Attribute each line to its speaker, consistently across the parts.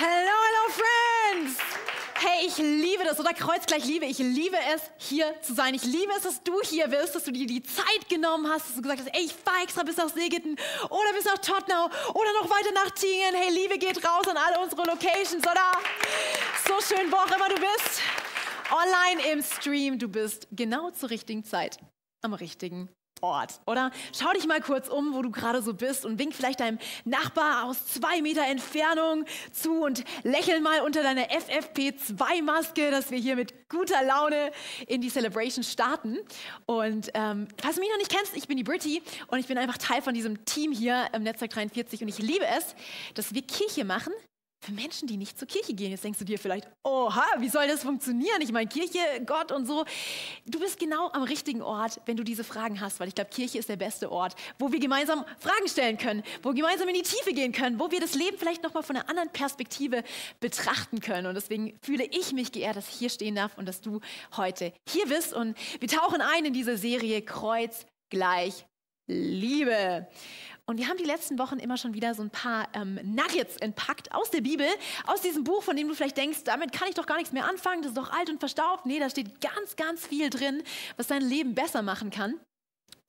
Speaker 1: Hello, hello, friends! Hey, ich liebe das, oder Kreuz gleich Liebe. Ich liebe es, hier zu sein. Ich liebe es, dass du hier bist, dass du dir die Zeit genommen hast, dass du gesagt hast, ey, ich fahre extra bis nach Segeten oder bis nach Tottenau oder noch weiter nach Tingen. Hey, Liebe geht raus an alle unsere Locations, oder? So schön, wo auch immer du bist. Online im Stream, du bist genau zur richtigen Zeit am richtigen Ort, oder? Schau dich mal kurz um, wo du gerade so bist und wink vielleicht deinem Nachbar aus zwei Meter Entfernung zu und lächel mal unter deiner FFP2-Maske, dass wir hier mit guter Laune in die Celebration starten. Und ähm, falls du mich noch nicht kennst, ich bin die Britty und ich bin einfach Teil von diesem Team hier im Netzwerk 43 und ich liebe es, dass wir Kirche machen für Menschen, die nicht zur Kirche gehen. Jetzt denkst du dir vielleicht, oha, wie soll das funktionieren? Ich meine, Kirche, Gott und so. Du bist genau am richtigen Ort, wenn du diese Fragen hast, weil ich glaube, Kirche ist der beste Ort, wo wir gemeinsam Fragen stellen können, wo wir gemeinsam in die Tiefe gehen können, wo wir das Leben vielleicht nochmal von einer anderen Perspektive betrachten können. Und deswegen fühle ich mich geehrt, dass ich hier stehen darf und dass du heute hier bist. Und wir tauchen ein in diese Serie Kreuz gleich Liebe. Und wir haben die letzten Wochen immer schon wieder so ein paar ähm, Nuggets entpackt aus der Bibel, aus diesem Buch, von dem du vielleicht denkst, damit kann ich doch gar nichts mehr anfangen, das ist doch alt und verstaubt. Nee, da steht ganz, ganz viel drin, was dein Leben besser machen kann.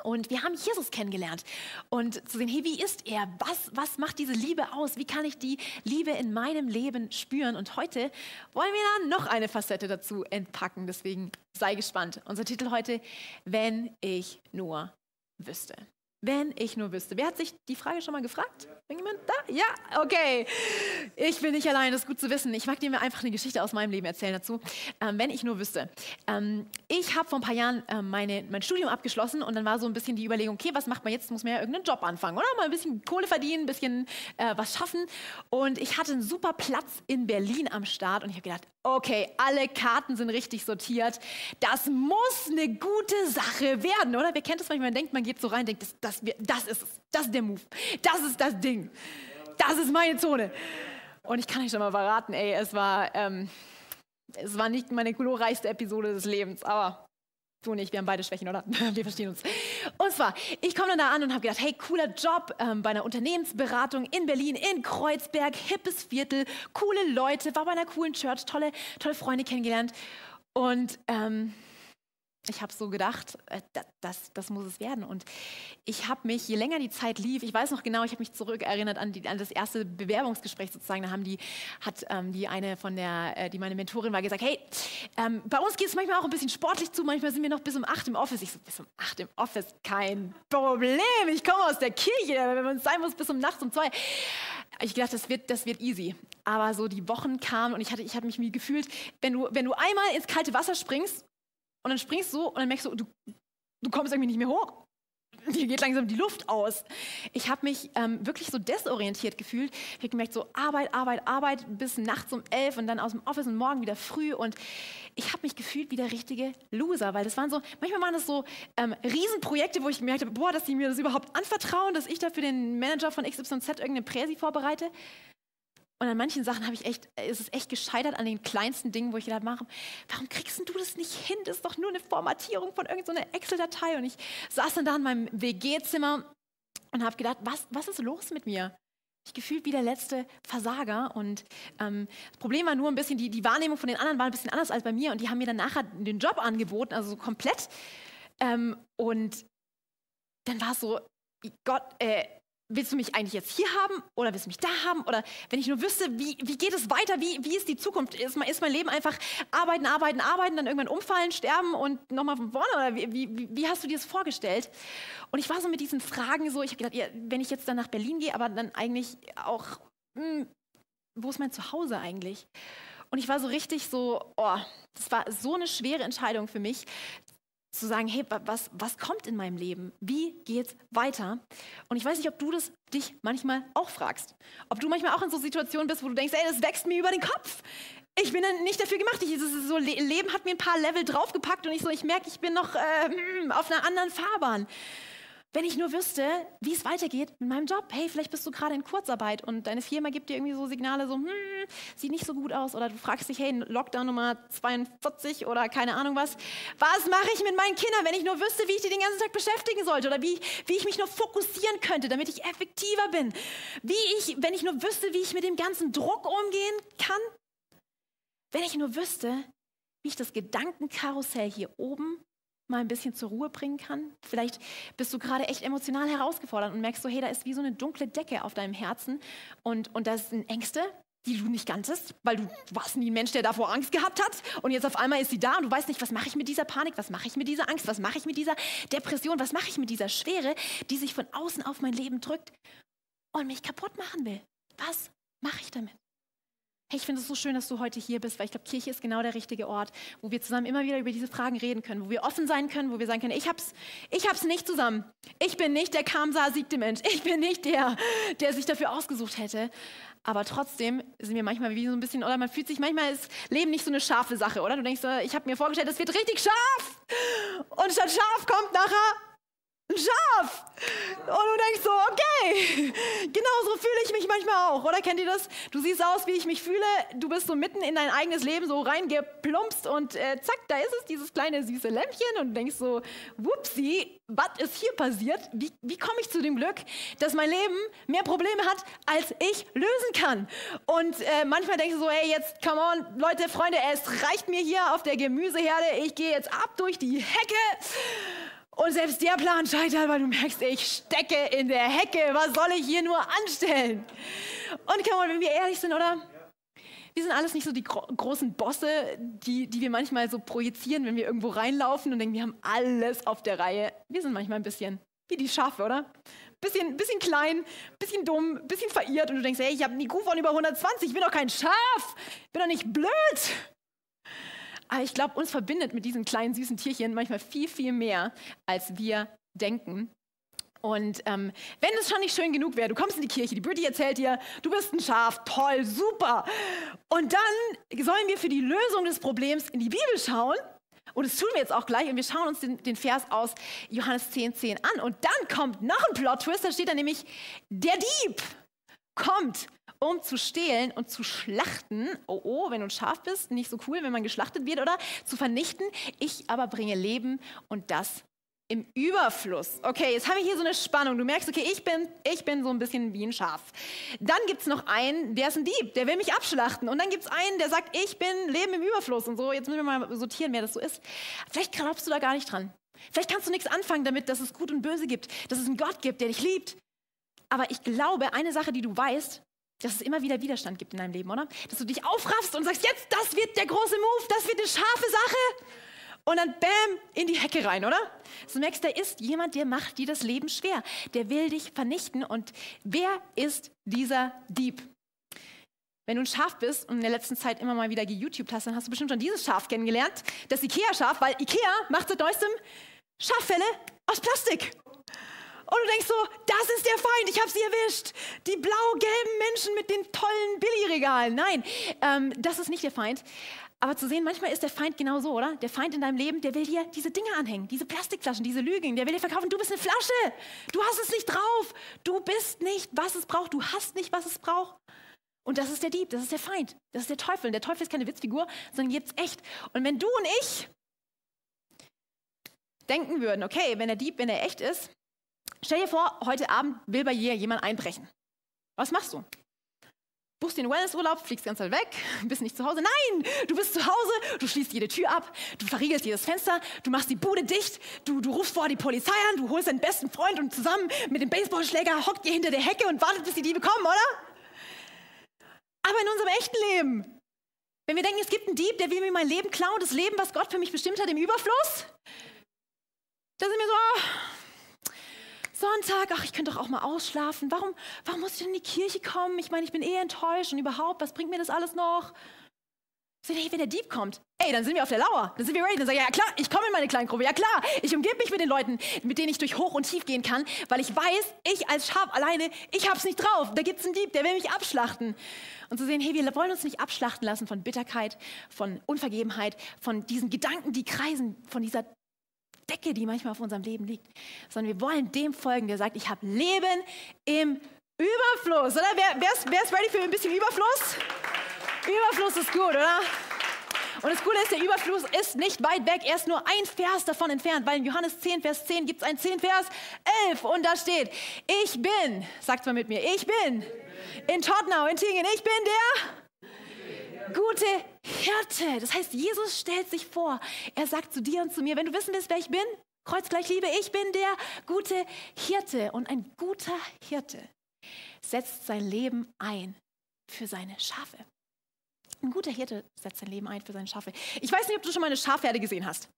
Speaker 1: Und wir haben Jesus kennengelernt und zu sehen, hey, wie ist er? Was, was macht diese Liebe aus? Wie kann ich die Liebe in meinem Leben spüren? Und heute wollen wir dann noch eine Facette dazu entpacken. Deswegen sei gespannt. Unser Titel heute, wenn ich nur wüsste. Wenn ich nur wüsste. Wer hat sich die Frage schon mal gefragt? Irgendjemand da? Ja, okay. Ich bin nicht allein, das ist gut zu wissen. Ich mag dir einfach eine Geschichte aus meinem Leben erzählen dazu. Ähm, wenn ich nur wüsste. Ähm, ich habe vor ein paar Jahren äh, meine, mein Studium abgeschlossen und dann war so ein bisschen die Überlegung, okay, was macht man jetzt? Muss man ja irgendeinen Job anfangen, oder? Mal ein bisschen Kohle verdienen, ein bisschen äh, was schaffen. Und ich hatte einen super Platz in Berlin am Start und ich habe gedacht, okay, alle Karten sind richtig sortiert. Das muss eine gute Sache werden, oder? Wer kennt das manchmal? Man denkt, man geht so rein, denkt, das, das, das ist das ist der Move, das ist das Ding, das ist meine Zone. Und ich kann euch schon mal verraten, ey, es war, ähm, es war nicht meine glorreichste Episode des Lebens, aber Du nicht, wir haben beide Schwächen, oder? Wir verstehen uns. Und zwar, ich komme dann da an und habe gedacht, hey, cooler Job ähm, bei einer Unternehmensberatung in Berlin, in Kreuzberg, hippes Viertel, coole Leute, war bei einer coolen Church, tolle, tolle Freunde kennengelernt. Und ähm, ich habe so gedacht, äh, das, das muss es werden. Und ich habe mich, je länger die Zeit lief, ich weiß noch genau, ich habe mich zurückerinnert an, die, an das erste Bewerbungsgespräch sozusagen. Da haben die, hat ähm, die eine von der, äh, die meine Mentorin war, gesagt, hey, ähm, bei uns geht es manchmal auch ein bisschen sportlich zu, manchmal sind wir noch bis um acht im Office. Ich so, bis um acht im Office, kein Problem. Ich komme aus der Kirche, wenn man sein muss, bis um nachts um zwei. Ich dachte, das wird, das wird easy. Aber so die Wochen kamen und ich ich hatte mich gefühlt, wenn du, wenn du einmal ins kalte Wasser springst und dann springst du und dann merkst du, du, du kommst irgendwie nicht mehr hoch. Dir geht langsam die Luft aus. Ich habe mich ähm, wirklich so desorientiert gefühlt. Ich habe gemerkt, so Arbeit, Arbeit, Arbeit bis nachts um elf und dann aus dem Office und morgen wieder früh. Und ich habe mich gefühlt wie der richtige Loser, weil das waren so, manchmal waren das so ähm, Riesenprojekte, wo ich gemerkt habe, boah, dass sie mir das überhaupt anvertrauen, dass ich da für den Manager von XYZ irgendeine Präsi vorbereite. Und an manchen Sachen habe ich echt, ist es echt gescheitert an den kleinsten Dingen, wo ich gedacht habe, warum kriegst du das nicht hin? Das ist doch nur eine Formatierung von irgendeiner so Excel-Datei. Und ich saß dann da in meinem WG-Zimmer und habe gedacht, was, was ist los mit mir? Ich gefühlt wie der letzte Versager. Und ähm, das Problem war nur ein bisschen, die, die Wahrnehmung von den anderen war ein bisschen anders als bei mir. Und die haben mir dann nachher den Job angeboten, also so komplett. Ähm, und dann war es so, Gott, äh, willst du mich eigentlich jetzt hier haben oder willst du mich da haben? Oder wenn ich nur wüsste, wie, wie geht es weiter, wie, wie ist die Zukunft? Ist, ist mein Leben einfach arbeiten, arbeiten, arbeiten, dann irgendwann umfallen, sterben und nochmal von vorne? Oder wie, wie, wie hast du dir das vorgestellt? Und ich war so mit diesen Fragen so, ich habe gedacht, ja, wenn ich jetzt dann nach Berlin gehe, aber dann eigentlich auch, hm, wo ist mein Zuhause eigentlich? Und ich war so richtig so, oh, das war so eine schwere Entscheidung für mich, zu sagen, hey, was, was kommt in meinem Leben? Wie geht's weiter? Und ich weiß nicht, ob du das dich manchmal auch fragst. Ob du manchmal auch in so Situationen bist, wo du denkst, ey, das wächst mir über den Kopf. Ich bin nicht dafür gemacht. Ich, das so, Leben hat mir ein paar Level draufgepackt und ich so, ich merke, ich bin noch äh, auf einer anderen Fahrbahn. Wenn ich nur wüsste, wie es weitergeht mit meinem Job. Hey, vielleicht bist du gerade in Kurzarbeit und deine Firma gibt dir irgendwie so Signale, so, hm, sieht nicht so gut aus. Oder du fragst dich, hey, Lockdown Nummer 42 oder keine Ahnung was. Was mache ich mit meinen Kindern, wenn ich nur wüsste, wie ich die den ganzen Tag beschäftigen sollte? Oder wie, wie ich mich nur fokussieren könnte, damit ich effektiver bin? Wie ich, wenn ich nur wüsste, wie ich mit dem ganzen Druck umgehen kann? Wenn ich nur wüsste, wie ich das Gedankenkarussell hier oben mal ein bisschen zur Ruhe bringen kann. Vielleicht bist du gerade echt emotional herausgefordert und merkst so, hey, da ist wie so eine dunkle Decke auf deinem Herzen und, und da sind Ängste, die du nicht kanntest, weil du warst nie ein Mensch, der davor Angst gehabt hat und jetzt auf einmal ist sie da und du weißt nicht, was mache ich mit dieser Panik, was mache ich mit dieser Angst, was mache ich mit dieser Depression, was mache ich mit dieser Schwere, die sich von außen auf mein Leben drückt und mich kaputt machen will. Was mache ich damit? Hey, ich finde es so schön, dass du heute hier bist, weil ich glaube, Kirche ist genau der richtige Ort, wo wir zusammen immer wieder über diese Fragen reden können, wo wir offen sein können, wo wir sagen können, ich hab's, ich hab's nicht zusammen. Ich bin nicht der Kamsa siegte Mensch. Ich bin nicht der, der sich dafür ausgesucht hätte. Aber trotzdem sind wir manchmal wie so ein bisschen, oder man fühlt sich manchmal ist Leben nicht so eine scharfe Sache, oder? Du denkst, ich habe mir vorgestellt, es wird richtig scharf. Und statt scharf kommt nachher ein Schaf. Und du denkst so, okay, genauso fühle ich mich manchmal auch, oder kennt ihr das? Du siehst aus, wie ich mich fühle, du bist so mitten in dein eigenes Leben so reingeplumpst und äh, zack, da ist es, dieses kleine süße Lämpchen und du denkst so, whoopsie, was ist hier passiert? Wie, wie komme ich zu dem Glück, dass mein Leben mehr Probleme hat, als ich lösen kann? Und äh, manchmal denkst du so, hey, jetzt, come on, Leute, Freunde, es reicht mir hier auf der Gemüseherde, ich gehe jetzt ab durch die Hecke und selbst der Plan scheitert, weil du merkst, ich stecke in der Hecke. Was soll ich hier nur anstellen? Und kann man, wenn wir ehrlich sind, oder? Wir sind alles nicht so die gro großen Bosse, die, die wir manchmal so projizieren, wenn wir irgendwo reinlaufen und denken, wir haben alles auf der Reihe. Wir sind manchmal ein bisschen wie die Schafe, oder? Bisschen, bisschen klein, bisschen dumm, bisschen verirrt und du denkst, hey, ich habe einen IQ von über 120, ich bin doch kein Schaf, ich bin doch nicht blöd. Aber ich glaube, uns verbindet mit diesen kleinen süßen Tierchen manchmal viel, viel mehr, als wir denken. Und ähm, wenn es schon nicht schön genug wäre, du kommst in die Kirche, die Brittany erzählt dir, du bist ein Schaf, toll, super. Und dann sollen wir für die Lösung des Problems in die Bibel schauen. Und das tun wir jetzt auch gleich. Und wir schauen uns den, den Vers aus Johannes 10, 10 an. Und dann kommt noch ein Plot-Twist, da steht da nämlich, der Dieb kommt um zu stehlen und zu schlachten. Oh, oh, wenn du ein Schaf bist, nicht so cool, wenn man geschlachtet wird, oder? Zu vernichten. Ich aber bringe Leben und das im Überfluss. Okay, jetzt habe ich hier so eine Spannung. Du merkst, okay, ich bin, ich bin so ein bisschen wie ein Schaf. Dann gibt es noch einen, der ist ein Dieb, der will mich abschlachten. Und dann gibt es einen, der sagt, ich bin Leben im Überfluss. Und so, jetzt müssen wir mal sortieren, wer das so ist. Vielleicht glaubst du da gar nicht dran. Vielleicht kannst du nichts anfangen damit, dass es Gut und Böse gibt, dass es einen Gott gibt, der dich liebt. Aber ich glaube, eine Sache, die du weißt, dass es immer wieder Widerstand gibt in deinem Leben, oder? Dass du dich aufraffst und sagst, jetzt, das wird der große Move, das wird eine scharfe Sache. Und dann bam, in die Hecke rein, oder? Du merkst, da ist jemand, der macht dir das Leben schwer. Der will dich vernichten. Und wer ist dieser Dieb? Wenn du ein Schaf bist und in der letzten Zeit immer mal wieder geYouTubed hast, dann hast du bestimmt schon dieses Schaf kennengelernt, das Ikea-Schaf, weil Ikea macht seit neuestem Schaffelle aus Plastik. Und du denkst so, das ist der Feind, ich habe sie erwischt. Die blau-gelben Menschen mit den tollen Billigregalen. Nein, ähm, das ist nicht der Feind. Aber zu sehen, manchmal ist der Feind genau so, oder? Der Feind in deinem Leben, der will dir diese Dinge anhängen, diese Plastikflaschen, diese Lügen. Der will dir verkaufen, du bist eine Flasche. Du hast es nicht drauf. Du bist nicht, was es braucht. Du hast nicht, was es braucht. Und das ist der Dieb, das ist der Feind, das ist der Teufel. Und der Teufel ist keine Witzfigur, sondern jetzt echt. Und wenn du und ich denken würden, okay, wenn der Dieb, wenn er echt ist, Stell dir vor, heute Abend will bei dir jemand einbrechen. Was machst du? Buchst den Wellnessurlaub, fliegst ganz weit weg, bist nicht zu Hause. Nein, du bist zu Hause, du schließt jede Tür ab, du verriegelst jedes Fenster, du machst die Bude dicht, du, du rufst vor die Polizei an, du holst deinen besten Freund und zusammen mit dem Baseballschläger hockt ihr hinter der Hecke und wartet, bis die Diebe kommen, oder? Aber in unserem echten Leben, wenn wir denken, es gibt einen Dieb, der will mir mein Leben klauen, das Leben, was Gott für mich bestimmt hat, im Überfluss, da sind wir so, Sonntag, ach, ich könnte doch auch mal ausschlafen. Warum, warum muss ich denn in die Kirche kommen? Ich meine, ich bin eh enttäuscht und überhaupt, was bringt mir das alles noch? So, hey, wenn der Dieb kommt, ey, dann sind wir auf der Lauer, dann sind wir ready, dann sage ich, ja klar, ich komme in meine Kleingruppe, ja klar, ich umgebe mich mit den Leuten, mit denen ich durch Hoch und Tief gehen kann, weil ich weiß, ich als Schaf alleine, ich hab's nicht drauf, da gibt's einen Dieb, der will mich abschlachten. Und zu sehen, hey, wir wollen uns nicht abschlachten lassen von Bitterkeit, von Unvergebenheit, von diesen Gedanken, die kreisen, von dieser Decke, die manchmal auf unserem Leben liegt, sondern wir wollen dem folgen, der sagt, ich habe Leben im Überfluss, oder? Wer, wer, ist, wer ist ready für ein bisschen Überfluss? Überfluss ist gut, oder? Und das Coole ist, der Überfluss ist nicht weit weg. Er ist nur ein Vers davon entfernt, weil in Johannes 10, Vers 10 gibt es ein 10, Vers 11 und da steht, ich bin, sagt mal mit mir, ich bin in Tottenau, in Tingen, ich bin der gute Hirte. Das heißt, Jesus stellt sich vor. Er sagt zu dir und zu mir, wenn du wissen willst, wer ich bin, Kreuz gleich Liebe, ich bin der gute Hirte. Und ein guter Hirte setzt sein Leben ein für seine Schafe. Ein guter Hirte setzt sein Leben ein für seine Schafe. Ich weiß nicht, ob du schon mal eine Schafherde gesehen hast.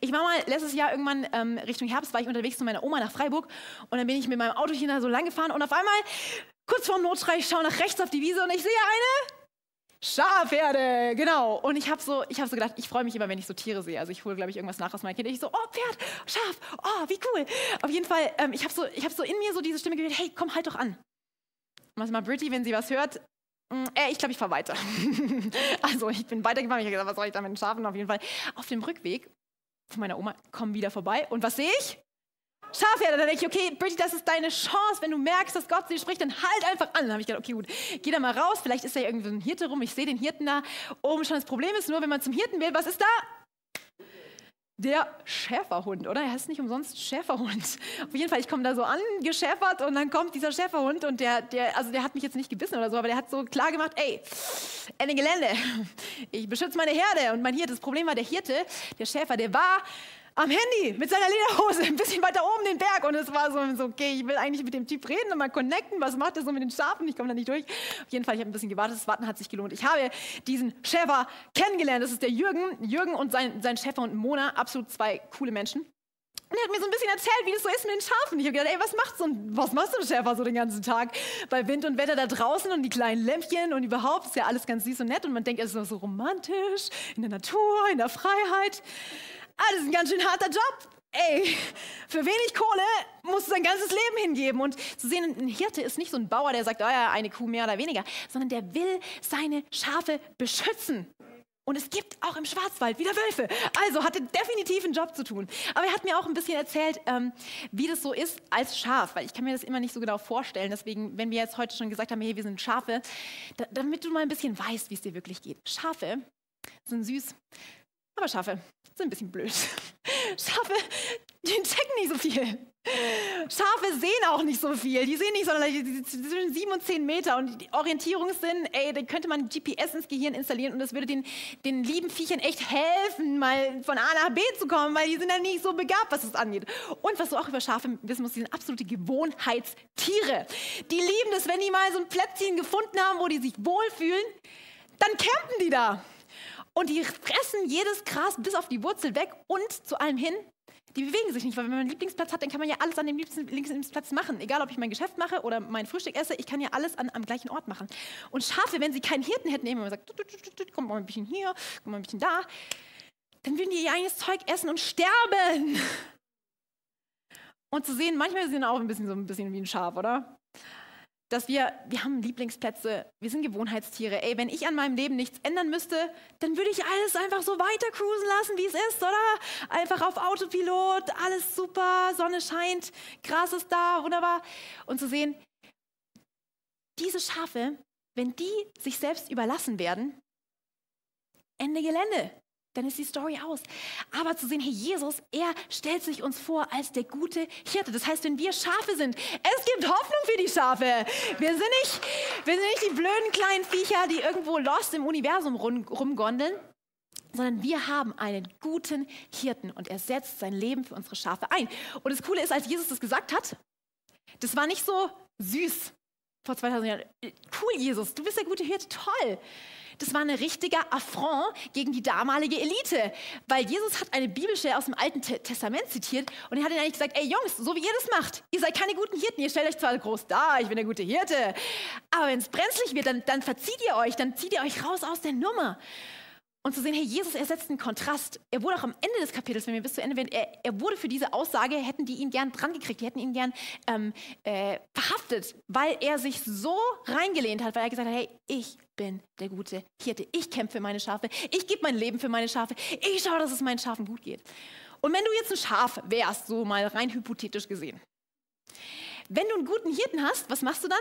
Speaker 1: Ich war mal letztes Jahr irgendwann ähm, Richtung Herbst, war ich unterwegs zu meiner Oma nach Freiburg und dann bin ich mit meinem Auto hier so lang gefahren und auf einmal, kurz vorm Notschrei, ich schaue nach rechts auf die Wiese und ich sehe eine Schafherde, genau. Und ich habe so, hab so gedacht, ich freue mich immer, wenn ich so Tiere sehe. Also ich hole, glaube ich, irgendwas nach aus meiner Kindheit. Ich so, oh, Pferd, Schaf, oh, wie cool. Auf jeden Fall, ähm, ich habe so, hab so in mir so diese Stimme gehört, hey, komm, halt doch an. Was mal Britty, wenn sie was hört, Mm, äh, ich glaube, ich fahre weiter. also ich bin weitergefahren. Ich habe gesagt, was soll ich da mit den Schafen? Auf jeden Fall auf dem Rückweg von meiner Oma kommen wieder vorbei. Und was sehe ich? Schafherde. Dann denke ich, okay, Britty, das ist deine Chance. Wenn du merkst, dass Gott zu dir spricht, dann halt einfach an. Dann habe ich gedacht, okay, gut, geh da mal raus. Vielleicht ist da irgendwie so ein Hirte rum. Ich sehe den Hirten da oben schon. Das Problem ist nur, wenn man zum Hirten will, was ist da? der Schäferhund, oder? Er heißt nicht umsonst Schäferhund. Auf jeden Fall, ich komme da so angeschäfert und dann kommt dieser Schäferhund und der, der, also der hat mich jetzt nicht gebissen oder so, aber der hat so klar gemacht, ey, Ende Gelände, ich beschütze meine Herde und mein Hirte. Das Problem war, der Hirte, der Schäfer, der war am Handy mit seiner Lederhose ein bisschen weiter oben den Berg und es war so, okay, ich will eigentlich mit dem Typ reden und mal connecten, was macht er so mit den Schafen, ich komme da nicht durch. Auf jeden Fall, ich habe ein bisschen gewartet, das Warten hat sich gelohnt. Ich habe diesen Schäfer kennengelernt, das ist der Jürgen, Jürgen und sein, sein Schäfer und Mona, absolut zwei coole Menschen. Und er hat mir so ein bisschen erzählt, wie das so ist mit den Schafen. Ich habe gedacht, ey, was macht so ein, was machst du, Schäfer, so den ganzen Tag bei Wind und Wetter da draußen und die kleinen Lämpchen und überhaupt ist ja alles ganz süß und nett und man denkt, es ist so romantisch, in der Natur, in der Freiheit. Ah, das ist ein ganz schön harter Job. Ey, für wenig Kohle musst du dein ganzes Leben hingeben. Und zu sehen, ein Hirte ist nicht so ein Bauer, der sagt, oh ja, eine Kuh mehr oder weniger, sondern der will seine Schafe beschützen. Und es gibt auch im Schwarzwald wieder Wölfe. Also hatte definitiv einen Job zu tun. Aber er hat mir auch ein bisschen erzählt, ähm, wie das so ist als Schaf, weil ich kann mir das immer nicht so genau vorstellen. Deswegen, wenn wir jetzt heute schon gesagt haben, hey, wir sind Schafe, da, damit du mal ein bisschen weißt, wie es dir wirklich geht. Schafe sind süß, aber Schafe sind ein bisschen blöd. Schafe, die checken nicht so viel. Schafe sehen auch nicht so viel. Die sehen nicht sondern zwischen sieben und zehn Meter. Und die Orientierungssinn, ey, da könnte man GPS ins Gehirn installieren und das würde den, den lieben Viechern echt helfen, mal von A nach B zu kommen, weil die sind ja nicht so begabt, was das angeht. Und was du auch über Schafe wissen musst, die sind absolute Gewohnheitstiere. Die lieben das, wenn die mal so ein Plätzchen gefunden haben, wo die sich wohlfühlen, dann campen die da. Und die fressen jedes Gras bis auf die Wurzel weg und zu allem hin, die bewegen sich nicht, weil wenn man einen Lieblingsplatz hat, dann kann man ja alles an dem Lieblingsplatz machen. Egal, ob ich mein Geschäft mache oder mein Frühstück esse, ich kann ja alles an, am gleichen Ort machen. Und Schafe, wenn sie keinen Hirten hätten, immer sagt, komm mal ein bisschen hier, komm mal ein bisschen da, dann würden die ihr eigenes Zeug essen und sterben. Und zu sehen, manchmal sind sie auch ein bisschen so ein bisschen wie ein Schaf, oder? Dass wir, wir haben Lieblingsplätze, wir sind Gewohnheitstiere. Ey, wenn ich an meinem Leben nichts ändern müsste, dann würde ich alles einfach so weiter cruisen lassen, wie es ist, oder? Einfach auf Autopilot, alles super, Sonne scheint, Gras ist da, wunderbar. Und zu sehen, diese Schafe, wenn die sich selbst überlassen werden, Ende Gelände dann ist die Story aus. Aber zu sehen, hey, Jesus, er stellt sich uns vor als der gute Hirte. Das heißt, wenn wir Schafe sind, es gibt Hoffnung für die Schafe. Wir sind nicht, wir sind nicht die blöden kleinen Viecher, die irgendwo lost im Universum rum, rumgondeln, sondern wir haben einen guten Hirten und er setzt sein Leben für unsere Schafe ein. Und das Coole ist, als Jesus das gesagt hat, das war nicht so süß vor 2000 Jahren. Cool, Jesus, du bist der gute Hirte, toll das war ein richtiger Affront gegen die damalige Elite. Weil Jesus hat eine Bibelstelle aus dem Alten Testament zitiert und er hat ihnen eigentlich gesagt, ey Jungs, so wie ihr das macht, ihr seid keine guten Hirten, ihr stellt euch zwar groß da, ich bin der gute Hirte, aber wenn es brenzlig wird, dann, dann verzieht ihr euch, dann zieht ihr euch raus aus der Nummer. Und zu sehen, hey, Jesus ersetzt einen Kontrast. Er wurde auch am Ende des Kapitels, wenn wir bis zu Ende werden, er, er wurde für diese Aussage, hätten die ihn gern dran gekriegt, die hätten ihn gern ähm, äh, verhaftet, weil er sich so reingelehnt hat, weil er gesagt hat, hey, ich bin der gute Hirte. Ich kämpfe für meine Schafe. Ich gebe mein Leben für meine Schafe. Ich schaue, dass es meinen Schafen gut geht. Und wenn du jetzt ein Schaf wärst, so mal rein hypothetisch gesehen, wenn du einen guten Hirten hast, was machst du dann?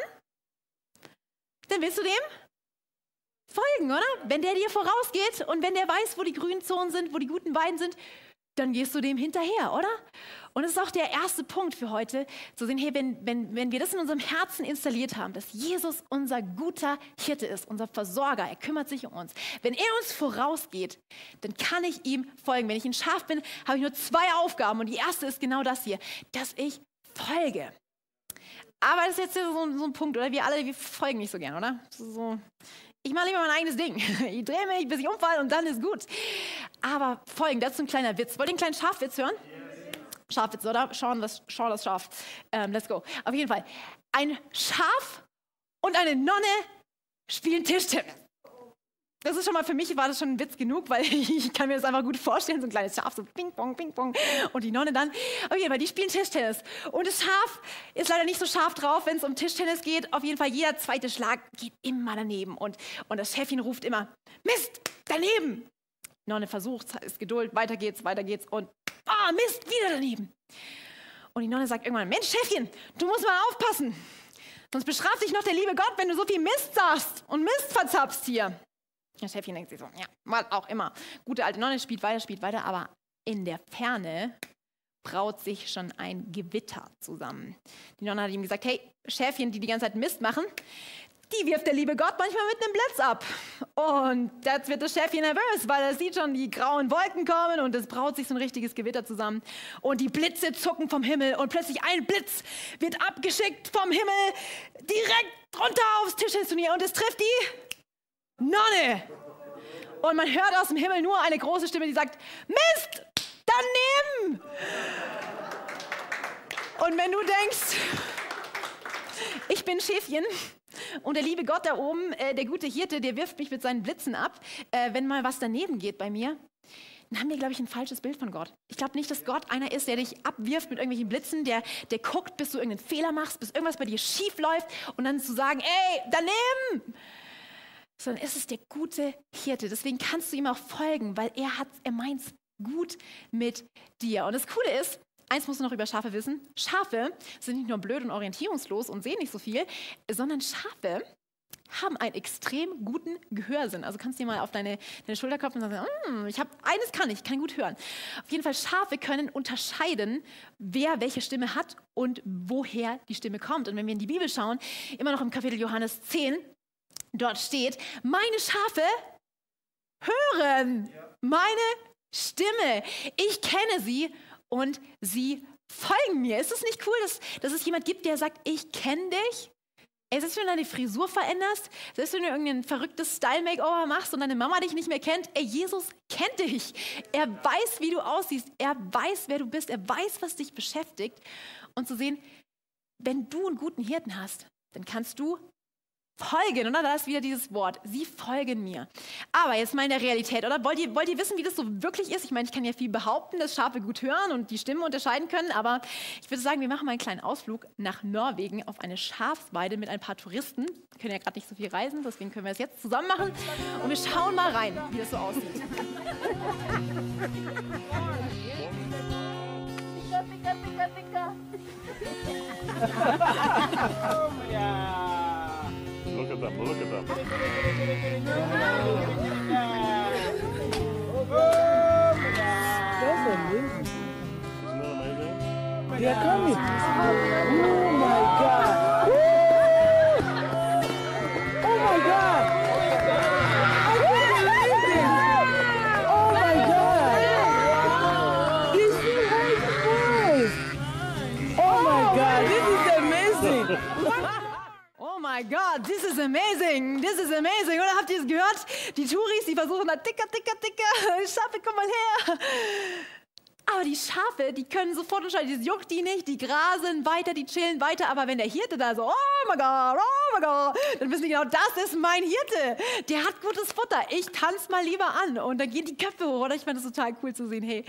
Speaker 1: Dann willst du dem folgen, oder? Wenn der dir vorausgeht und wenn der weiß, wo die grünen Zonen sind, wo die guten Weiden sind, dann gehst du dem hinterher, oder? Und es ist auch der erste Punkt für heute, zu sehen, hey, wenn, wenn, wenn wir das in unserem Herzen installiert haben, dass Jesus unser guter Hirte ist, unser Versorger, er kümmert sich um uns. Wenn er uns vorausgeht, dann kann ich ihm folgen. Wenn ich ein Schaf bin, habe ich nur zwei Aufgaben und die erste ist genau das hier, dass ich folge. Aber das ist jetzt so, so ein Punkt, oder? Wir alle, wir folgen nicht so gern, oder? So, ich mache lieber mein eigenes Ding. Ich drehe mich, bis ich umfall und dann ist gut. Aber folgen, das ist ein kleiner Witz. Wollt ihr einen kleinen Schafwitz hören? Schafwitz, oder? Schauen das, Sean das Schaf. Ähm, let's go. Auf jeden Fall. Ein Schaf und eine Nonne spielen Tischtennis. Das ist schon mal für mich war das schon ein Witz genug, weil ich kann mir das einfach gut vorstellen, so ein kleines Schaf, so ping pong, ping pong und die Nonne dann. Auf jeden Fall, die spielen Tischtennis. Und das Schaf ist leider nicht so scharf drauf, wenn es um Tischtennis geht. Auf jeden Fall, jeder zweite Schlag geht immer daneben. Und, und das Chefin ruft immer, Mist, daneben. Nonne versucht, ist Geduld, weiter geht's, weiter geht's und, ah, Mist, wieder daneben. Und die Nonne sagt irgendwann, Mensch, Chefchen, du musst mal aufpassen. Sonst bestraft dich noch der liebe Gott, wenn du so viel Mist sagst und Mist verzapfst hier. Das Chefchen denkt sich so, ja, was auch immer. Gute alte Nonne spielt weiter, spielt weiter, aber in der Ferne braut sich schon ein Gewitter zusammen. Die Nonne hat ihm gesagt, hey, Schäfchen, die die ganze Zeit Mist machen, die wirft der liebe Gott manchmal mit einem Blitz ab. Und jetzt wird das Schäfchen nervös, weil er sieht schon die grauen Wolken kommen und es braut sich so ein richtiges Gewitter zusammen. Und die Blitze zucken vom Himmel und plötzlich ein Blitz wird abgeschickt vom Himmel direkt runter aufs Tischtennisturnier und es trifft die Nonne! Und man hört aus dem Himmel nur eine große Stimme, die sagt, Mist, daneben! Und wenn du denkst, ich bin Schäfchen und der liebe Gott da oben, äh, der gute Hirte, der wirft mich mit seinen Blitzen ab, äh, wenn mal was daneben geht bei mir, dann haben wir, glaube ich, ein falsches Bild von Gott. Ich glaube nicht, dass Gott einer ist, der dich abwirft mit irgendwelchen Blitzen, der, der guckt, bis du irgendeinen Fehler machst, bis irgendwas bei dir schief läuft und dann zu sagen, ey, daneben! sondern es ist der gute Hirte. Deswegen kannst du ihm auch folgen, weil er hat, er meint gut mit dir. Und das Coole ist, eins musst du noch über Schafe wissen: Schafe sind nicht nur blöd und orientierungslos und sehen nicht so viel, sondern Schafe haben einen extrem guten Gehörsinn. Also kannst du dir mal auf deine, deine Schulter klopfen und sagen, mm, ich habe eines kann ich, kann gut hören. Auf jeden Fall Schafe können unterscheiden, wer welche Stimme hat und woher die Stimme kommt. Und wenn wir in die Bibel schauen, immer noch im Kapitel Johannes 10, Dort steht, meine Schafe hören meine Stimme. Ich kenne sie und sie folgen mir. Ist es nicht cool, dass, dass es jemand gibt, der sagt, ich kenne dich? Es ist, wenn du deine Frisur veränderst, selbst wenn du irgendein verrücktes Style-Makeover machst und deine Mama dich nicht mehr kennt, ey, Jesus kennt dich. Er weiß, wie du aussiehst. Er weiß, wer du bist. Er weiß, was dich beschäftigt. Und zu sehen, wenn du einen guten Hirten hast, dann kannst du folgen, oder? Da ist wieder dieses Wort. Sie folgen mir. Aber jetzt mal in der Realität, oder? Wollt ihr, wollt ihr wissen, wie das so wirklich ist? Ich meine, ich kann ja viel behaupten, dass Schafe gut hören und die Stimmen unterscheiden können, aber ich würde sagen, wir machen mal einen kleinen Ausflug nach Norwegen auf eine Schafsweide mit ein paar Touristen. Wir können ja gerade nicht so viel reisen, deswegen können wir es jetzt zusammen machen und wir schauen mal rein, wie das so aussieht. Pika, pika, pika, pika. Look at them, look at them. That's amazing. Isn't that amazing? They are coming. Oh my God. Die Touris, die versuchen da ticker, ticker, ticker, Schafe, komm mal her. Aber die Schafe, die können sofort entscheiden, das juckt die nicht, die grasen weiter, die chillen weiter. Aber wenn der Hirte da so, oh my God, oh my God, dann wissen die genau, das ist mein Hirte. Der hat gutes Futter. Ich tanze mal lieber an. Und dann gehen die Köpfe hoch. Oder ich fand es total cool zu sehen, hey,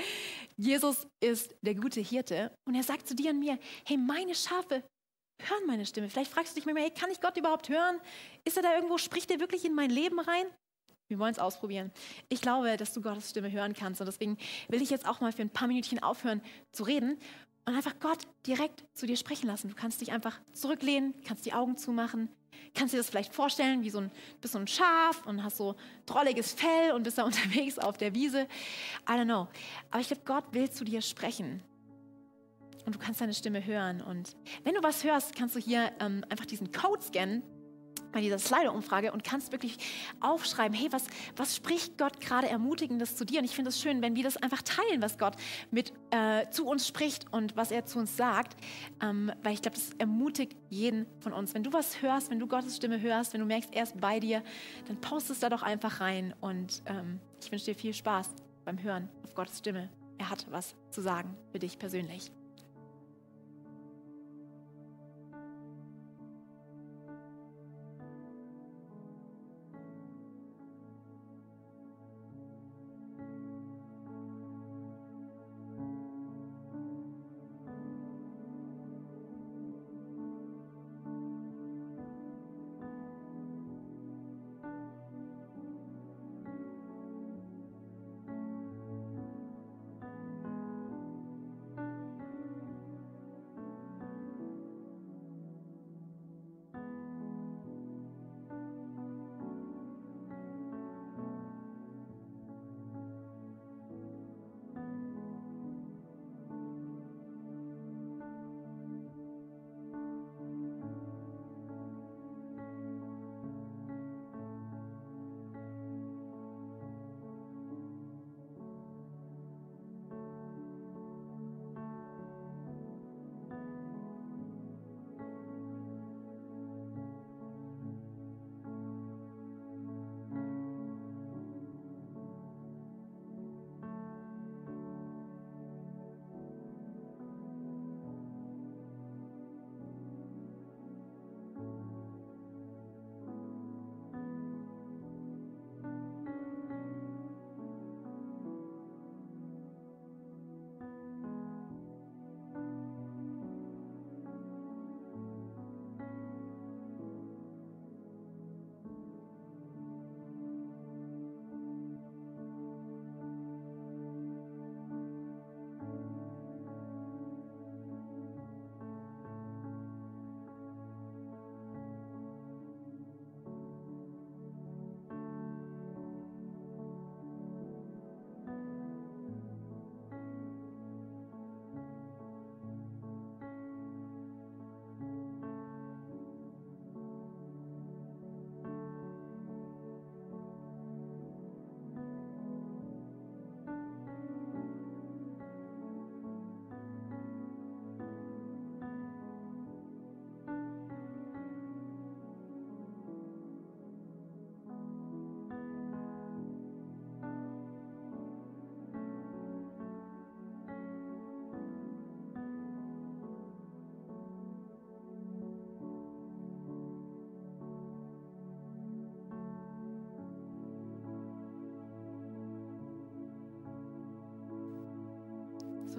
Speaker 1: Jesus ist der gute Hirte. Und er sagt zu dir und mir, hey, meine Schafe hören meine Stimme. Vielleicht fragst du dich manchmal, hey, kann ich Gott überhaupt hören? Ist er da irgendwo, spricht er wirklich in mein Leben rein? Wir wollen es ausprobieren. Ich glaube, dass du Gottes Stimme hören kannst. Und deswegen will ich jetzt auch mal für ein paar Minütchen aufhören zu reden und einfach Gott direkt zu dir sprechen lassen. Du kannst dich einfach zurücklehnen, kannst die Augen zumachen, kannst dir das vielleicht vorstellen, wie so ein, bist so ein Schaf und hast so drolliges Fell und bist da unterwegs auf der Wiese. I don't know. Aber ich glaube, Gott will zu dir sprechen. Und du kannst deine Stimme hören. Und wenn du was hörst, kannst du hier ähm, einfach diesen Code scannen bei dieser Slider-Umfrage und kannst wirklich aufschreiben, hey, was, was spricht Gott gerade Ermutigendes zu dir? Und ich finde es schön, wenn wir das einfach teilen, was Gott mit äh, zu uns spricht und was er zu uns sagt, ähm, weil ich glaube, das ermutigt jeden von uns. Wenn du was hörst, wenn du Gottes Stimme hörst, wenn du merkst, er ist bei dir, dann post es da doch einfach rein und ähm, ich wünsche dir viel Spaß beim Hören auf Gottes Stimme. Er hat was zu sagen für dich persönlich.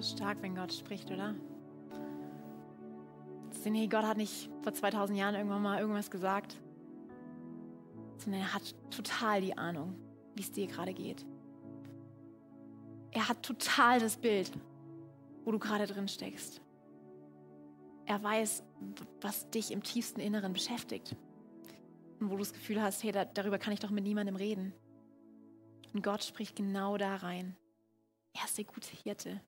Speaker 1: So stark, wenn Gott spricht, oder? Nee, Gott hat nicht vor 2000 Jahren irgendwann mal irgendwas gesagt, sondern er hat total die Ahnung, wie es dir gerade geht. Er hat total das Bild, wo du gerade drin steckst. Er weiß, was dich im tiefsten Inneren beschäftigt. Und wo du das Gefühl hast, hey, da, darüber kann ich doch mit niemandem reden. Und Gott spricht genau da rein. Er ist der gute Hirte.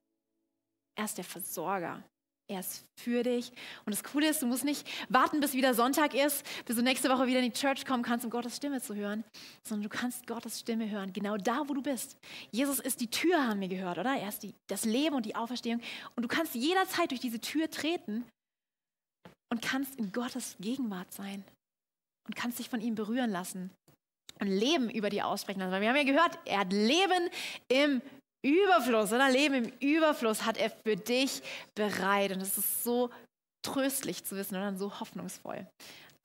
Speaker 1: Er ist der Versorger. Er ist für dich. Und das Coole ist, du musst nicht warten, bis wieder Sonntag ist, bis du nächste Woche wieder in die Church kommen kannst, um Gottes Stimme zu hören, sondern du kannst Gottes Stimme hören, genau da, wo du bist. Jesus ist die Tür, haben wir gehört, oder? Er ist die, das Leben und die Auferstehung. Und du kannst jederzeit durch diese Tür treten und kannst in Gottes Gegenwart sein und kannst dich von ihm berühren lassen und Leben über dir aussprechen lassen. Weil wir haben ja gehört, er hat Leben im Überfluss, oder Leben im Überfluss hat er für dich bereit. Und es ist so tröstlich zu wissen und so hoffnungsvoll.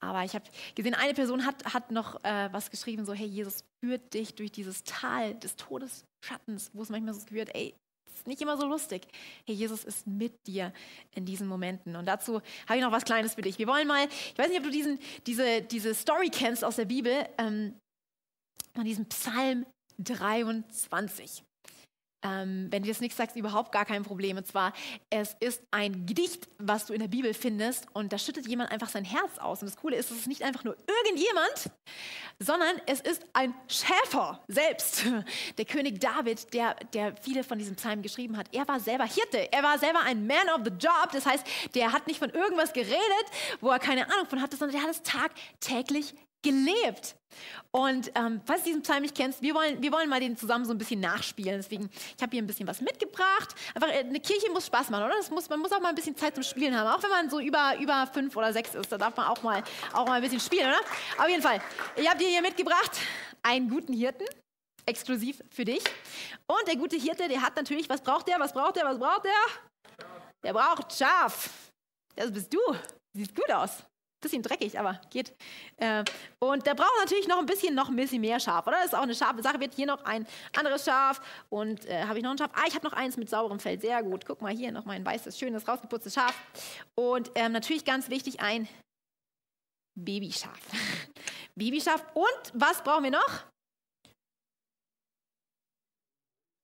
Speaker 1: Aber ich habe gesehen, eine Person hat, hat noch äh, was geschrieben, so, hey, Jesus führt dich durch dieses Tal des Todesschattens, wo es manchmal so gehört, ey, ist nicht immer so lustig. Hey, Jesus ist mit dir in diesen Momenten. Und dazu habe ich noch was Kleines für dich. Wir wollen mal, ich weiß nicht, ob du diesen, diese, diese Story kennst aus der Bibel. Ähm, von diesem Psalm 23. Ähm, wenn dir das nichts sagt, überhaupt gar kein Problem. Und zwar, es ist ein Gedicht, was du in der Bibel findest und da schüttet jemand einfach sein Herz aus. Und das Coole ist, es ist nicht einfach nur irgendjemand, sondern es ist ein Schäfer selbst. Der König David, der, der viele von diesen Psalmen geschrieben hat. Er war selber Hirte. Er war selber ein Man of the Job. Das heißt, der hat nicht von irgendwas geredet, wo er keine Ahnung von hatte, sondern der hat es tagtäglich gelebt. Und ähm, falls du diesen Psalm nicht kennst, wir wollen, wir wollen mal den zusammen so ein bisschen nachspielen. Deswegen, ich habe hier ein bisschen was mitgebracht. Einfach, äh, eine Kirche muss Spaß machen, oder? Das muss, man muss auch mal ein bisschen Zeit zum Spielen haben. Auch wenn man so über, über fünf oder sechs ist, da darf man auch mal, auch mal ein bisschen spielen, oder? Auf jeden Fall, ich habe dir hier mitgebracht einen guten Hirten, exklusiv für dich. Und der gute Hirte, der hat natürlich, was braucht der, was braucht der, was braucht der? Der braucht Schaf. Das bist du. Sieht gut aus. Bisschen dreckig, aber geht. Äh, und der braucht natürlich noch ein bisschen, noch ein bisschen mehr Schaf, oder? Das ist auch eine scharfe Sache. Wird hier noch ein anderes Schaf und äh, habe ich noch ein Schaf? Ah, ich habe noch eins mit sauberem Fell. Sehr gut. Guck mal hier noch mein weißes, schönes, rausgeputztes Schaf. Und ähm, natürlich ganz wichtig ein Babyschaf. Babyschaf. Und was brauchen wir noch?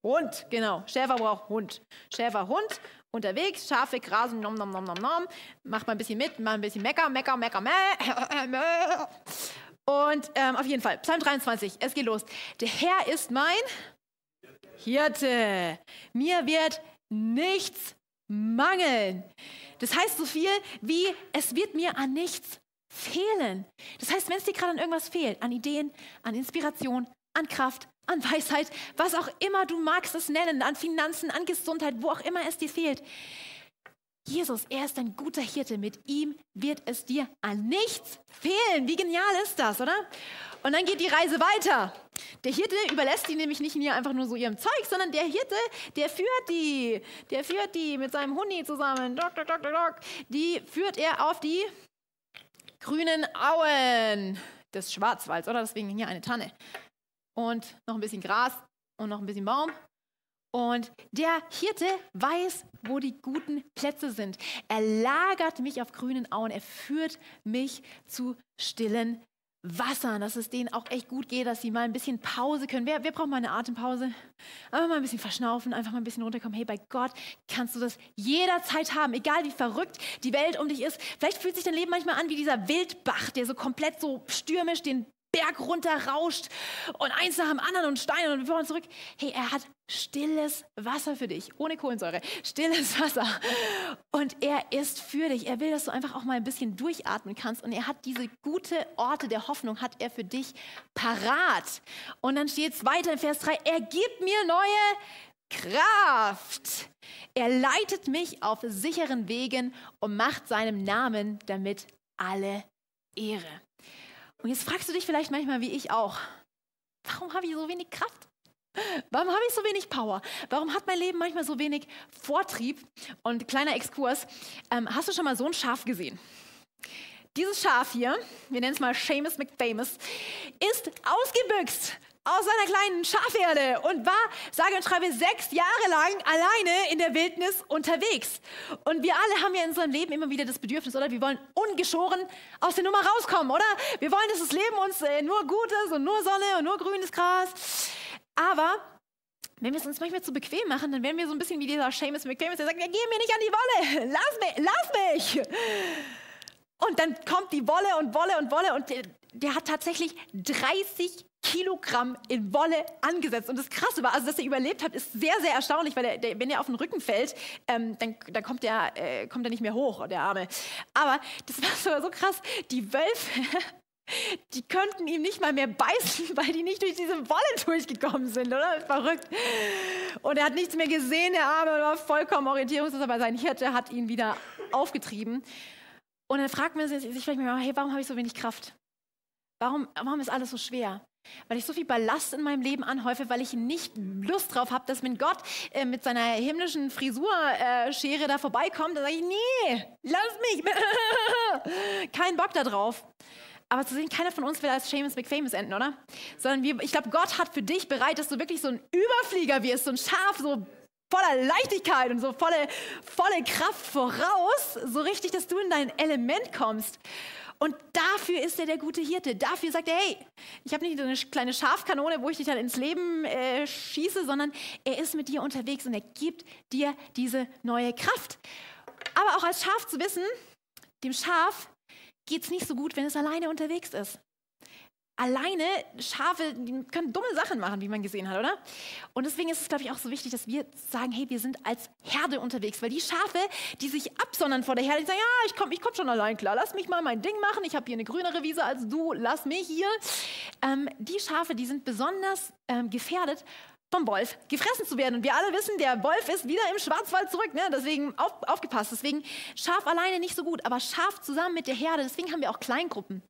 Speaker 1: Hund, genau. Schäfer braucht Hund. Schäfer, Hund unterwegs, Schafe grasen, nom, nom, nom, nom, nom. Macht mal ein bisschen mit, mal ein bisschen mecker, mecker, mecker, meh. Und ähm, auf jeden Fall, Psalm 23, es geht los. Der Herr ist mein Hirte. Mir wird nichts mangeln. Das heißt so viel wie, es wird mir an nichts fehlen. Das heißt, wenn es dir gerade an irgendwas fehlt, an Ideen, an Inspiration, an Kraft, an Weisheit, was auch immer du magst es nennen, an Finanzen, an Gesundheit, wo auch immer es dir fehlt. Jesus, er ist ein guter Hirte. Mit ihm wird es dir an nichts fehlen. Wie genial ist das, oder? Und dann geht die Reise weiter. Der Hirte überlässt die nämlich nicht einfach nur so ihrem Zeug, sondern der Hirte, der führt die. Der führt die mit seinem Hundi zusammen. Dok, dok, dok, dok. Die führt er auf die grünen Auen des Schwarzwalds, oder? Deswegen hier eine Tanne und noch ein bisschen Gras und noch ein bisschen Baum. Und der Hirte weiß, wo die guten Plätze sind. Er lagert mich auf grünen Auen. Er führt mich zu stillen Wassern, dass es denen auch echt gut geht, dass sie mal ein bisschen Pause können. Wer, wer braucht mal eine Atempause? Einfach mal ein bisschen verschnaufen, einfach mal ein bisschen runterkommen. Hey, bei Gott kannst du das jederzeit haben, egal wie verrückt die Welt um dich ist. Vielleicht fühlt sich dein Leben manchmal an wie dieser Wildbach, der so komplett so stürmisch den Berg runter rauscht und eins nach dem anderen und Steine und wir fahren zurück. Hey, er hat stilles Wasser für dich, ohne Kohlensäure, stilles Wasser. Und er ist für dich. Er will, dass du einfach auch mal ein bisschen durchatmen kannst. Und er hat diese gute Orte der Hoffnung, hat er für dich parat. Und dann steht es weiter in Vers 3, er gibt mir neue Kraft. Er leitet mich auf sicheren Wegen und macht seinem Namen damit alle Ehre. Und jetzt fragst du dich vielleicht manchmal, wie ich auch, warum habe ich so wenig Kraft? Warum habe ich so wenig Power? Warum hat mein Leben manchmal so wenig Vortrieb? Und kleiner Exkurs, ähm, hast du schon mal so ein Schaf gesehen? Dieses Schaf hier, wir nennen es mal Seamus McFamous, ist ausgebüxt aus seiner kleinen Schafherde und war, sage und schreibe, sechs Jahre lang alleine in der Wildnis unterwegs. Und wir alle haben ja in unserem Leben immer wieder das Bedürfnis, oder? Wir wollen ungeschoren aus der Nummer rauskommen, oder? Wir wollen, dass das Leben uns äh, nur gut ist und nur Sonne und nur grünes Gras. Aber wenn wir es uns manchmal zu bequem machen, dann werden wir so ein bisschen wie dieser Seamus McFamous, der sagt, ja, geh mir nicht an die Wolle, lass mich, lass mich. Und dann kommt die Wolle und Wolle und Wolle und der, der hat tatsächlich 30 Kilogramm in Wolle angesetzt. Und das Krasse war, also dass er überlebt hat, ist sehr, sehr erstaunlich, weil der, der, wenn er auf den Rücken fällt, ähm, dann, dann kommt, er, äh, kommt er nicht mehr hoch, der Arme. Aber das war so krass. Die Wölfe, die könnten ihm nicht mal mehr beißen, weil die nicht durch diese Wolle durchgekommen sind, oder? Verrückt. Und er hat nichts mehr gesehen, der Arme, war vollkommen orientierungslos, aber sein Hirte hat ihn wieder aufgetrieben. Und dann fragt man sich vielleicht mal, hey, warum habe ich so wenig Kraft? Warum, warum ist alles so schwer? Weil ich so viel Ballast in meinem Leben anhäufe, weil ich nicht Lust drauf habe, dass wenn Gott äh, mit seiner himmlischen Frisurschere äh, da vorbeikommt, dann sage ich, nee, lass mich. Kein Bock da drauf. Aber zu sehen, keiner von uns will als Seamus McFamous enden, oder? Sondern wir, ich glaube, Gott hat für dich bereit, dass du wirklich so ein Überflieger wirst, so ein Schaf, so voller Leichtigkeit und so volle, volle Kraft voraus, so richtig, dass du in dein Element kommst. Und dafür ist er der gute Hirte. Dafür sagt er, hey, ich habe nicht eine kleine Schafkanone, wo ich dich dann ins Leben äh, schieße, sondern er ist mit dir unterwegs und er gibt dir diese neue Kraft. Aber auch als Schaf zu wissen, dem Schaf geht es nicht so gut, wenn es alleine unterwegs ist alleine Schafe können dumme Sachen machen, wie man gesehen hat, oder? Und deswegen ist es, glaube ich, auch so wichtig, dass wir sagen, hey, wir sind als Herde unterwegs, weil die Schafe, die sich absondern vor der Herde, die sagen, ja, ich komme ich komm schon allein klar, lass mich mal mein Ding machen, ich habe hier eine grünere Wiese als du, lass mich hier. Ähm, die Schafe, die sind besonders ähm, gefährdet, vom Wolf gefressen zu werden. Und wir alle wissen, der Wolf ist wieder im Schwarzwald zurück. Ne? Deswegen auf, aufgepasst. Deswegen Schaf alleine nicht so gut, aber Schaf zusammen mit der Herde. Deswegen haben wir auch Kleingruppen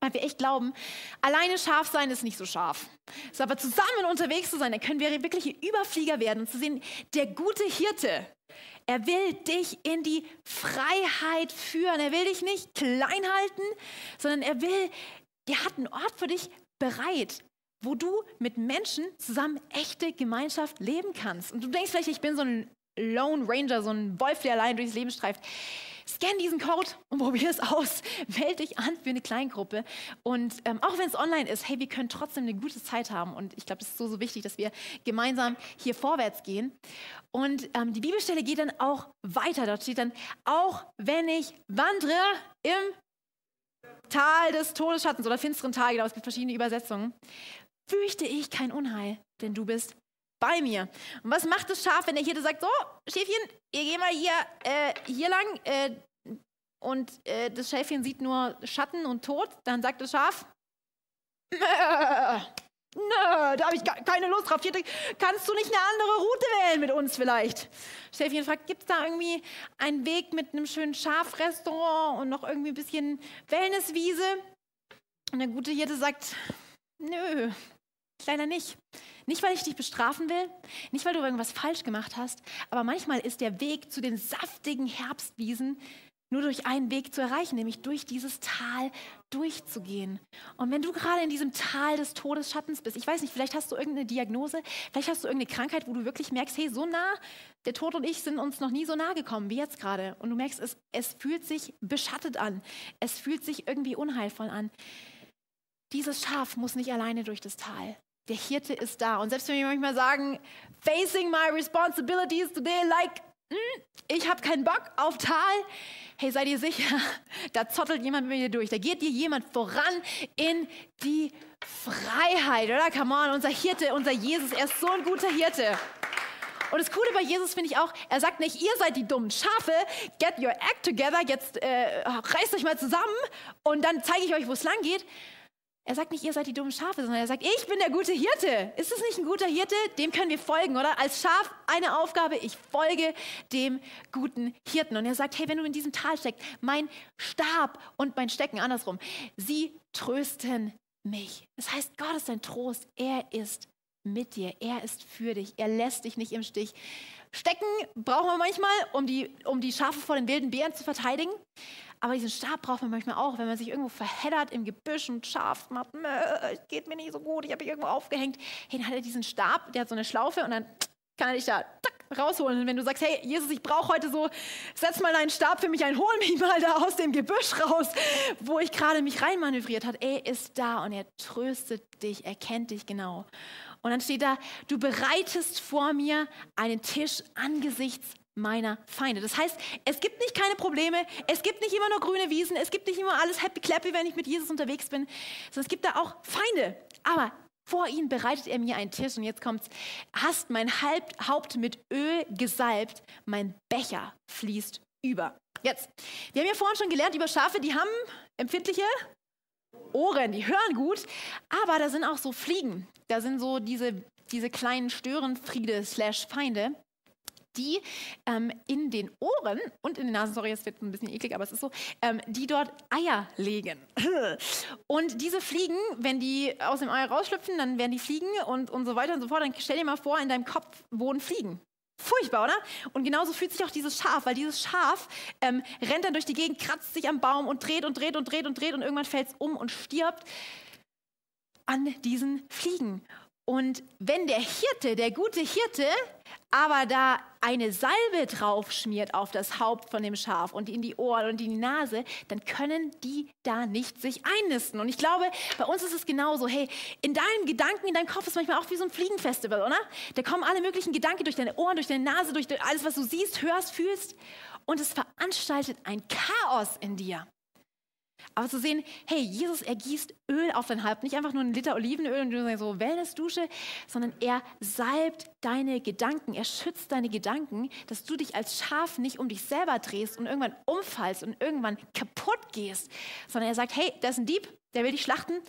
Speaker 1: weil wir echt glauben, alleine scharf sein ist nicht so scharf. Es aber zusammen unterwegs zu sein, dann können wir wirklich Überflieger werden und zu sehen, der gute Hirte, er will dich in die Freiheit führen. Er will dich nicht klein halten, sondern er will, er hat einen Ort für dich bereit, wo du mit Menschen zusammen echte Gemeinschaft leben kannst. Und du denkst vielleicht, ich bin so ein Lone Ranger, so ein Wolf, der allein durchs Leben streift. Scan diesen Code und probier es aus. Melde dich an für eine Kleingruppe. Und ähm, auch wenn es online ist, hey, wir können trotzdem eine gute Zeit haben. Und ich glaube, es ist so, so wichtig, dass wir gemeinsam hier vorwärts gehen. Und ähm, die Bibelstelle geht dann auch weiter. Dort steht dann, auch wenn ich wandere im Tal des Todesschattens oder finsteren Tal, genau, es gibt verschiedene Übersetzungen, fürchte ich kein Unheil, denn du bist bei mir. Und was macht das Schaf, wenn der Hirte sagt, so, Schäfchen, ihr geht mal hier, äh, hier lang äh, und äh, das Schäfchen sieht nur Schatten und Tod, dann sagt das Schaf, nö, da habe ich keine Lust drauf. Hirte, kannst du nicht eine andere Route wählen mit uns vielleicht? Schäfchen fragt, gibt es da irgendwie einen Weg mit einem schönen Schafrestaurant und noch irgendwie ein bisschen Wellnesswiese? Und der gute Hirte sagt, nö, leider nicht. Nicht, weil ich dich bestrafen will, nicht, weil du irgendwas falsch gemacht hast, aber manchmal ist der Weg zu den saftigen Herbstwiesen nur durch einen Weg zu erreichen, nämlich durch dieses Tal durchzugehen. Und wenn du gerade in diesem Tal des Todesschattens bist, ich weiß nicht, vielleicht hast du irgendeine Diagnose, vielleicht hast du irgendeine Krankheit, wo du wirklich merkst, hey, so nah, der Tod und ich sind uns noch nie so nah gekommen wie jetzt gerade. Und du merkst, es, es fühlt sich beschattet an, es fühlt sich irgendwie unheilvoll an. Dieses Schaf muss nicht alleine durch das Tal. Der Hirte ist da. Und selbst wenn wir manchmal sagen, facing my responsibilities today, like, mm, ich habe keinen Bock auf Tal, hey, sei dir sicher, da zottelt jemand mit dir durch. Da geht dir jemand voran in die Freiheit, oder? Come on, unser Hirte, unser Jesus, er ist so ein guter Hirte. Und das Coole bei Jesus finde ich auch, er sagt nicht, ihr seid die dummen Schafe, get your act together, jetzt äh, reißt euch mal zusammen und dann zeige ich euch, wo es lang geht, er sagt nicht, ihr seid die dummen Schafe, sondern er sagt, ich bin der gute Hirte. Ist es nicht ein guter Hirte? Dem können wir folgen, oder? Als Schaf eine Aufgabe, ich folge dem guten Hirten. Und er sagt, hey, wenn du in diesem Tal steckst, mein Stab und mein Stecken, andersrum, sie trösten mich. Das heißt, Gott ist dein Trost. Er ist mit dir. Er ist für dich. Er lässt dich nicht im Stich. Stecken brauchen wir manchmal, um die, um die Schafe vor den wilden Bären zu verteidigen. Aber diesen Stab braucht man manchmal auch, wenn man sich irgendwo verheddert im Gebüsch und scharf macht, es geht mir nicht so gut, ich habe mich irgendwo aufgehängt. Hey, dann hat er diesen Stab, der hat so eine Schlaufe und dann kann er dich da tack, rausholen. Und wenn du sagst, hey, Jesus, ich brauche heute so, setz mal deinen Stab für mich ein, hol mich mal da aus dem Gebüsch raus, wo ich gerade mich reinmanövriert hat. Er ist da und er tröstet dich, er kennt dich genau. Und dann steht da, du bereitest vor mir einen Tisch angesichts meiner Feinde. Das heißt, es gibt nicht keine Probleme, es gibt nicht immer nur grüne Wiesen, es gibt nicht immer alles happy clappy, wenn ich mit Jesus unterwegs bin, sondern es gibt da auch Feinde. Aber vor ihnen bereitet er mir einen Tisch und jetzt kommt's. Hast mein Haupt mit Öl gesalbt, mein Becher fließt über. Jetzt, wir haben ja vorhin schon gelernt über Schafe, die haben empfindliche Ohren, die hören gut, aber da sind auch so Fliegen. Da sind so diese, diese kleinen Störenfriede slash Feinde die ähm, in den Ohren und in den Nasen, sorry, es wird ein bisschen eklig, aber es ist so, ähm, die dort Eier legen. Und diese Fliegen, wenn die aus dem Ei rausschlüpfen, dann werden die Fliegen und, und so weiter und so fort. Dann stell dir mal vor, in deinem Kopf wohnen Fliegen. Furchtbar, oder? Und genauso fühlt sich auch dieses Schaf, weil dieses Schaf ähm, rennt dann durch die Gegend, kratzt sich am Baum und dreht und dreht und dreht und dreht und irgendwann fällt es um und stirbt an diesen Fliegen. Und wenn der Hirte, der gute Hirte, aber da eine Salbe drauf schmiert auf das Haupt von dem Schaf und in die Ohren und in die Nase, dann können die da nicht sich einnisten. Und ich glaube, bei uns ist es genauso. Hey, in deinen Gedanken, in deinem Kopf ist manchmal auch wie so ein Fliegenfestival, oder? Da kommen alle möglichen Gedanken durch deine Ohren, durch deine Nase, durch alles, was du siehst, hörst, fühlst. Und es veranstaltet ein Chaos in dir. Aber zu sehen, hey, Jesus ergießt Öl auf dein Haupt, nicht einfach nur ein Liter Olivenöl und du so Wellnessdusche, sondern er salbt deine Gedanken, er schützt deine Gedanken, dass du dich als Schaf nicht um dich selber drehst und irgendwann umfallst und irgendwann kaputt gehst, sondern er sagt, hey, da ist ein Dieb, der will dich schlachten,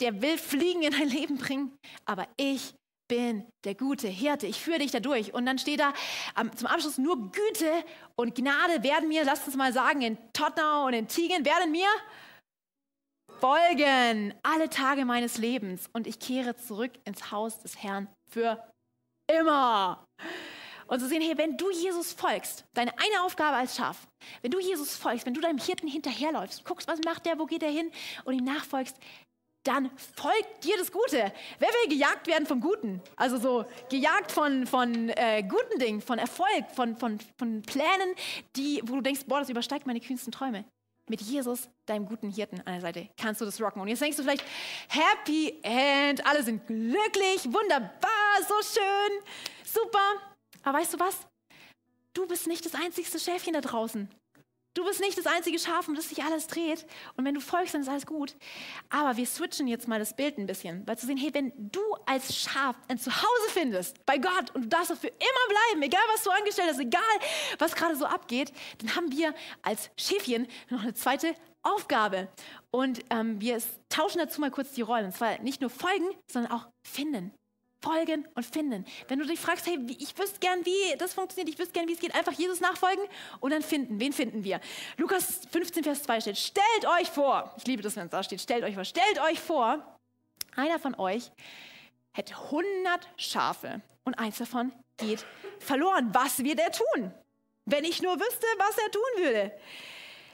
Speaker 1: der will Fliegen in dein Leben bringen, aber ich bin der gute Hirte. Ich führe dich da durch. Und dann steht da um, zum Abschluss nur Güte und Gnade werden mir, lasst uns mal sagen, in Tottenau und in Tiegen werden mir folgen alle Tage meines Lebens. Und ich kehre zurück ins Haus des Herrn für immer. Und zu sehen, hey, wenn du Jesus folgst, deine eine Aufgabe als Schaf, wenn du Jesus folgst, wenn du deinem Hirten hinterherläufst, guckst, was macht der, wo geht er hin und ihm nachfolgst, dann folgt dir das Gute. Wer will gejagt werden vom Guten? Also so gejagt von, von äh, guten Dingen, von Erfolg, von, von, von Plänen, die, wo du denkst, boah, das übersteigt meine kühnsten Träume. Mit Jesus, deinem guten Hirten an der Seite, kannst du das rocken. Und jetzt denkst du vielleicht, Happy End, alle sind glücklich, wunderbar, so schön, super. Aber weißt du was? Du bist nicht das einzigste Schäfchen da draußen. Du bist nicht das einzige Schaf, um das sich alles dreht. Und wenn du folgst, dann ist alles gut. Aber wir switchen jetzt mal das Bild ein bisschen, weil zu sehen, hey, wenn du als Schaf ein Zuhause findest bei Gott und du darfst dafür immer bleiben, egal was du angestellt hast, egal was gerade so abgeht, dann haben wir als Schäfchen noch eine zweite Aufgabe. Und ähm, wir tauschen dazu mal kurz die Rollen. Und zwar nicht nur folgen, sondern auch finden. Folgen und finden. Wenn du dich fragst, hey, ich wüsste gern, wie das funktioniert, ich wüsste gern, wie es geht, einfach Jesus nachfolgen und dann finden. Wen finden wir? Lukas 15, Vers 2 steht, stellt euch vor, ich liebe das, wenn es da steht, stellt euch vor, stellt euch vor, einer von euch hätte 100 Schafe und eins davon geht verloren. Was wird er tun? Wenn ich nur wüsste, was er tun würde.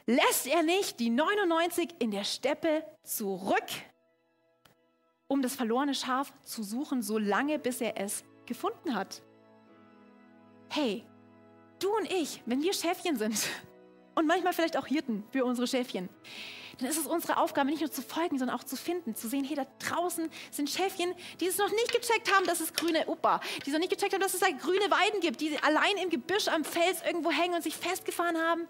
Speaker 1: Lässt er nicht die 99 in der Steppe zurück um das verlorene Schaf zu suchen, so lange, bis er es gefunden hat. Hey, du und ich, wenn wir Schäfchen sind und manchmal vielleicht auch Hirten für unsere Schäfchen, dann ist es unsere Aufgabe, nicht nur zu folgen, sondern auch zu finden, zu sehen, hey, da draußen sind Schäfchen, die es noch nicht gecheckt haben, dass es grüne, Opa, die es noch nicht gecheckt haben, dass es da grüne Weiden gibt, die allein im Gebüsch am Fels irgendwo hängen und sich festgefahren haben.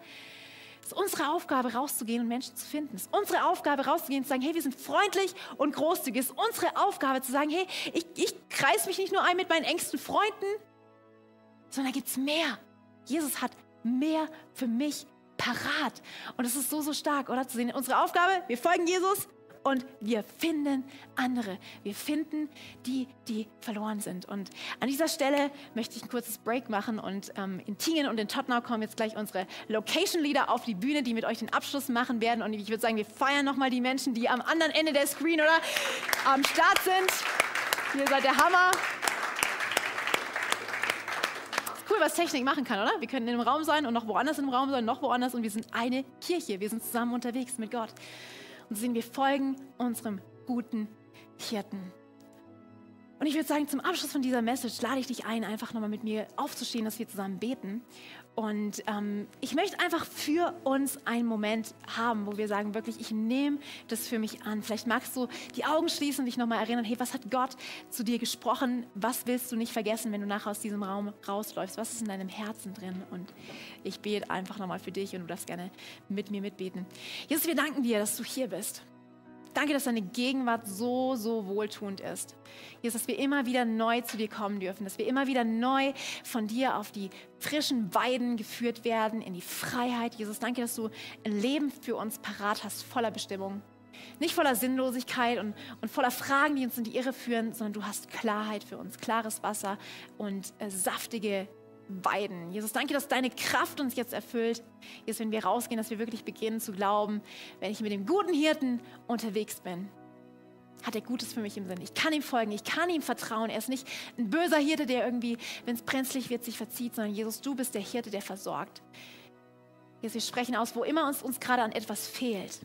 Speaker 1: Ist unsere Aufgabe, rauszugehen und Menschen zu finden. Es ist unsere Aufgabe, rauszugehen und zu sagen, hey, wir sind freundlich und großzügig. Es ist unsere Aufgabe zu sagen, hey, ich, ich kreise mich nicht nur ein mit meinen engsten Freunden, sondern da gibt es mehr. Jesus hat mehr für mich parat. Und es ist so, so stark, oder? Zu sehen, unsere Aufgabe, wir folgen Jesus, und wir finden andere. Wir finden die, die verloren sind. Und an dieser Stelle möchte ich ein kurzes Break machen und ähm, in Tingen und in Tottenau kommen jetzt gleich unsere Location Leader auf die Bühne, die mit euch den Abschluss machen werden. Und ich würde sagen, wir feiern nochmal die Menschen, die am anderen Ende der Screen oder am Start sind. Ihr seid der Hammer cool, was Technik machen kann, oder? Wir können in einem Raum sein und noch woanders im Raum sein, noch woanders und wir sind eine Kirche. Wir sind zusammen unterwegs mit Gott und sehen, wir folgen unserem guten Hirten. Und ich würde sagen, zum Abschluss von dieser Message lade ich dich ein, einfach nochmal mit mir aufzustehen, dass wir zusammen beten. Und ähm, ich möchte einfach für uns einen Moment haben, wo wir sagen, wirklich, ich nehme das für mich an. Vielleicht magst du die Augen schließen und dich nochmal erinnern, hey, was hat Gott zu dir gesprochen? Was willst du nicht vergessen, wenn du nachher aus diesem Raum rausläufst? Was ist in deinem Herzen drin? Und ich bete einfach nochmal für dich und du darfst gerne mit mir mitbeten. Jesus, wir danken dir, dass du hier bist. Danke, dass deine Gegenwart so, so wohltuend ist. Jesus, dass wir immer wieder neu zu dir kommen dürfen, dass wir immer wieder neu von dir auf die frischen Weiden geführt werden, in die Freiheit. Jesus, danke, dass du ein Leben für uns parat hast, voller Bestimmung. Nicht voller Sinnlosigkeit und, und voller Fragen, die uns in die Irre führen, sondern du hast Klarheit für uns, klares Wasser und äh, saftige weiden. Jesus, danke, dass deine Kraft uns jetzt erfüllt. Jetzt, wenn wir rausgehen, dass wir wirklich beginnen zu glauben, wenn ich mit dem guten Hirten unterwegs bin, hat er Gutes für mich im Sinn. Ich kann ihm folgen, ich kann ihm vertrauen. Er ist nicht ein böser Hirte, der irgendwie, wenn es brenzlig wird, sich verzieht, sondern Jesus, du bist der Hirte, der versorgt. Jesus, wir sprechen aus, wo immer uns, uns gerade an etwas fehlt.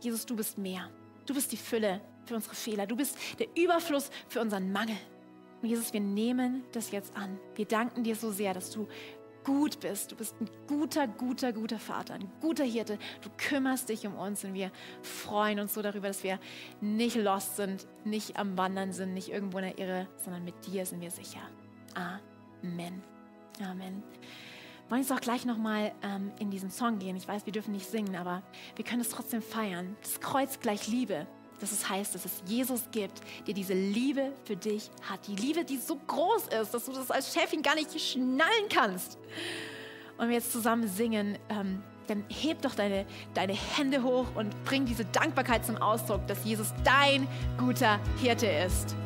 Speaker 1: Jesus, du bist mehr. Du bist die Fülle für unsere Fehler. Du bist der Überfluss für unseren Mangel. Und Jesus, wir nehmen das jetzt an. Wir danken dir so sehr, dass du gut bist. Du bist ein guter, guter, guter Vater, ein guter Hirte. Du kümmerst dich um uns und wir freuen uns so darüber, dass wir nicht lost sind, nicht am Wandern sind, nicht irgendwo in der Irre, sondern mit dir sind wir sicher. Amen. Amen. Wollen jetzt auch gleich nochmal ähm, in diesen Song gehen. Ich weiß, wir dürfen nicht singen, aber wir können es trotzdem feiern. Das Kreuz gleich Liebe. Das es heißt, dass es Jesus gibt, der diese Liebe für dich hat. Die Liebe, die so groß ist, dass du das als Chefin gar nicht schnallen kannst. Und wir jetzt zusammen singen, ähm, dann heb doch deine, deine Hände hoch und bring diese Dankbarkeit zum Ausdruck, dass Jesus dein guter Hirte ist.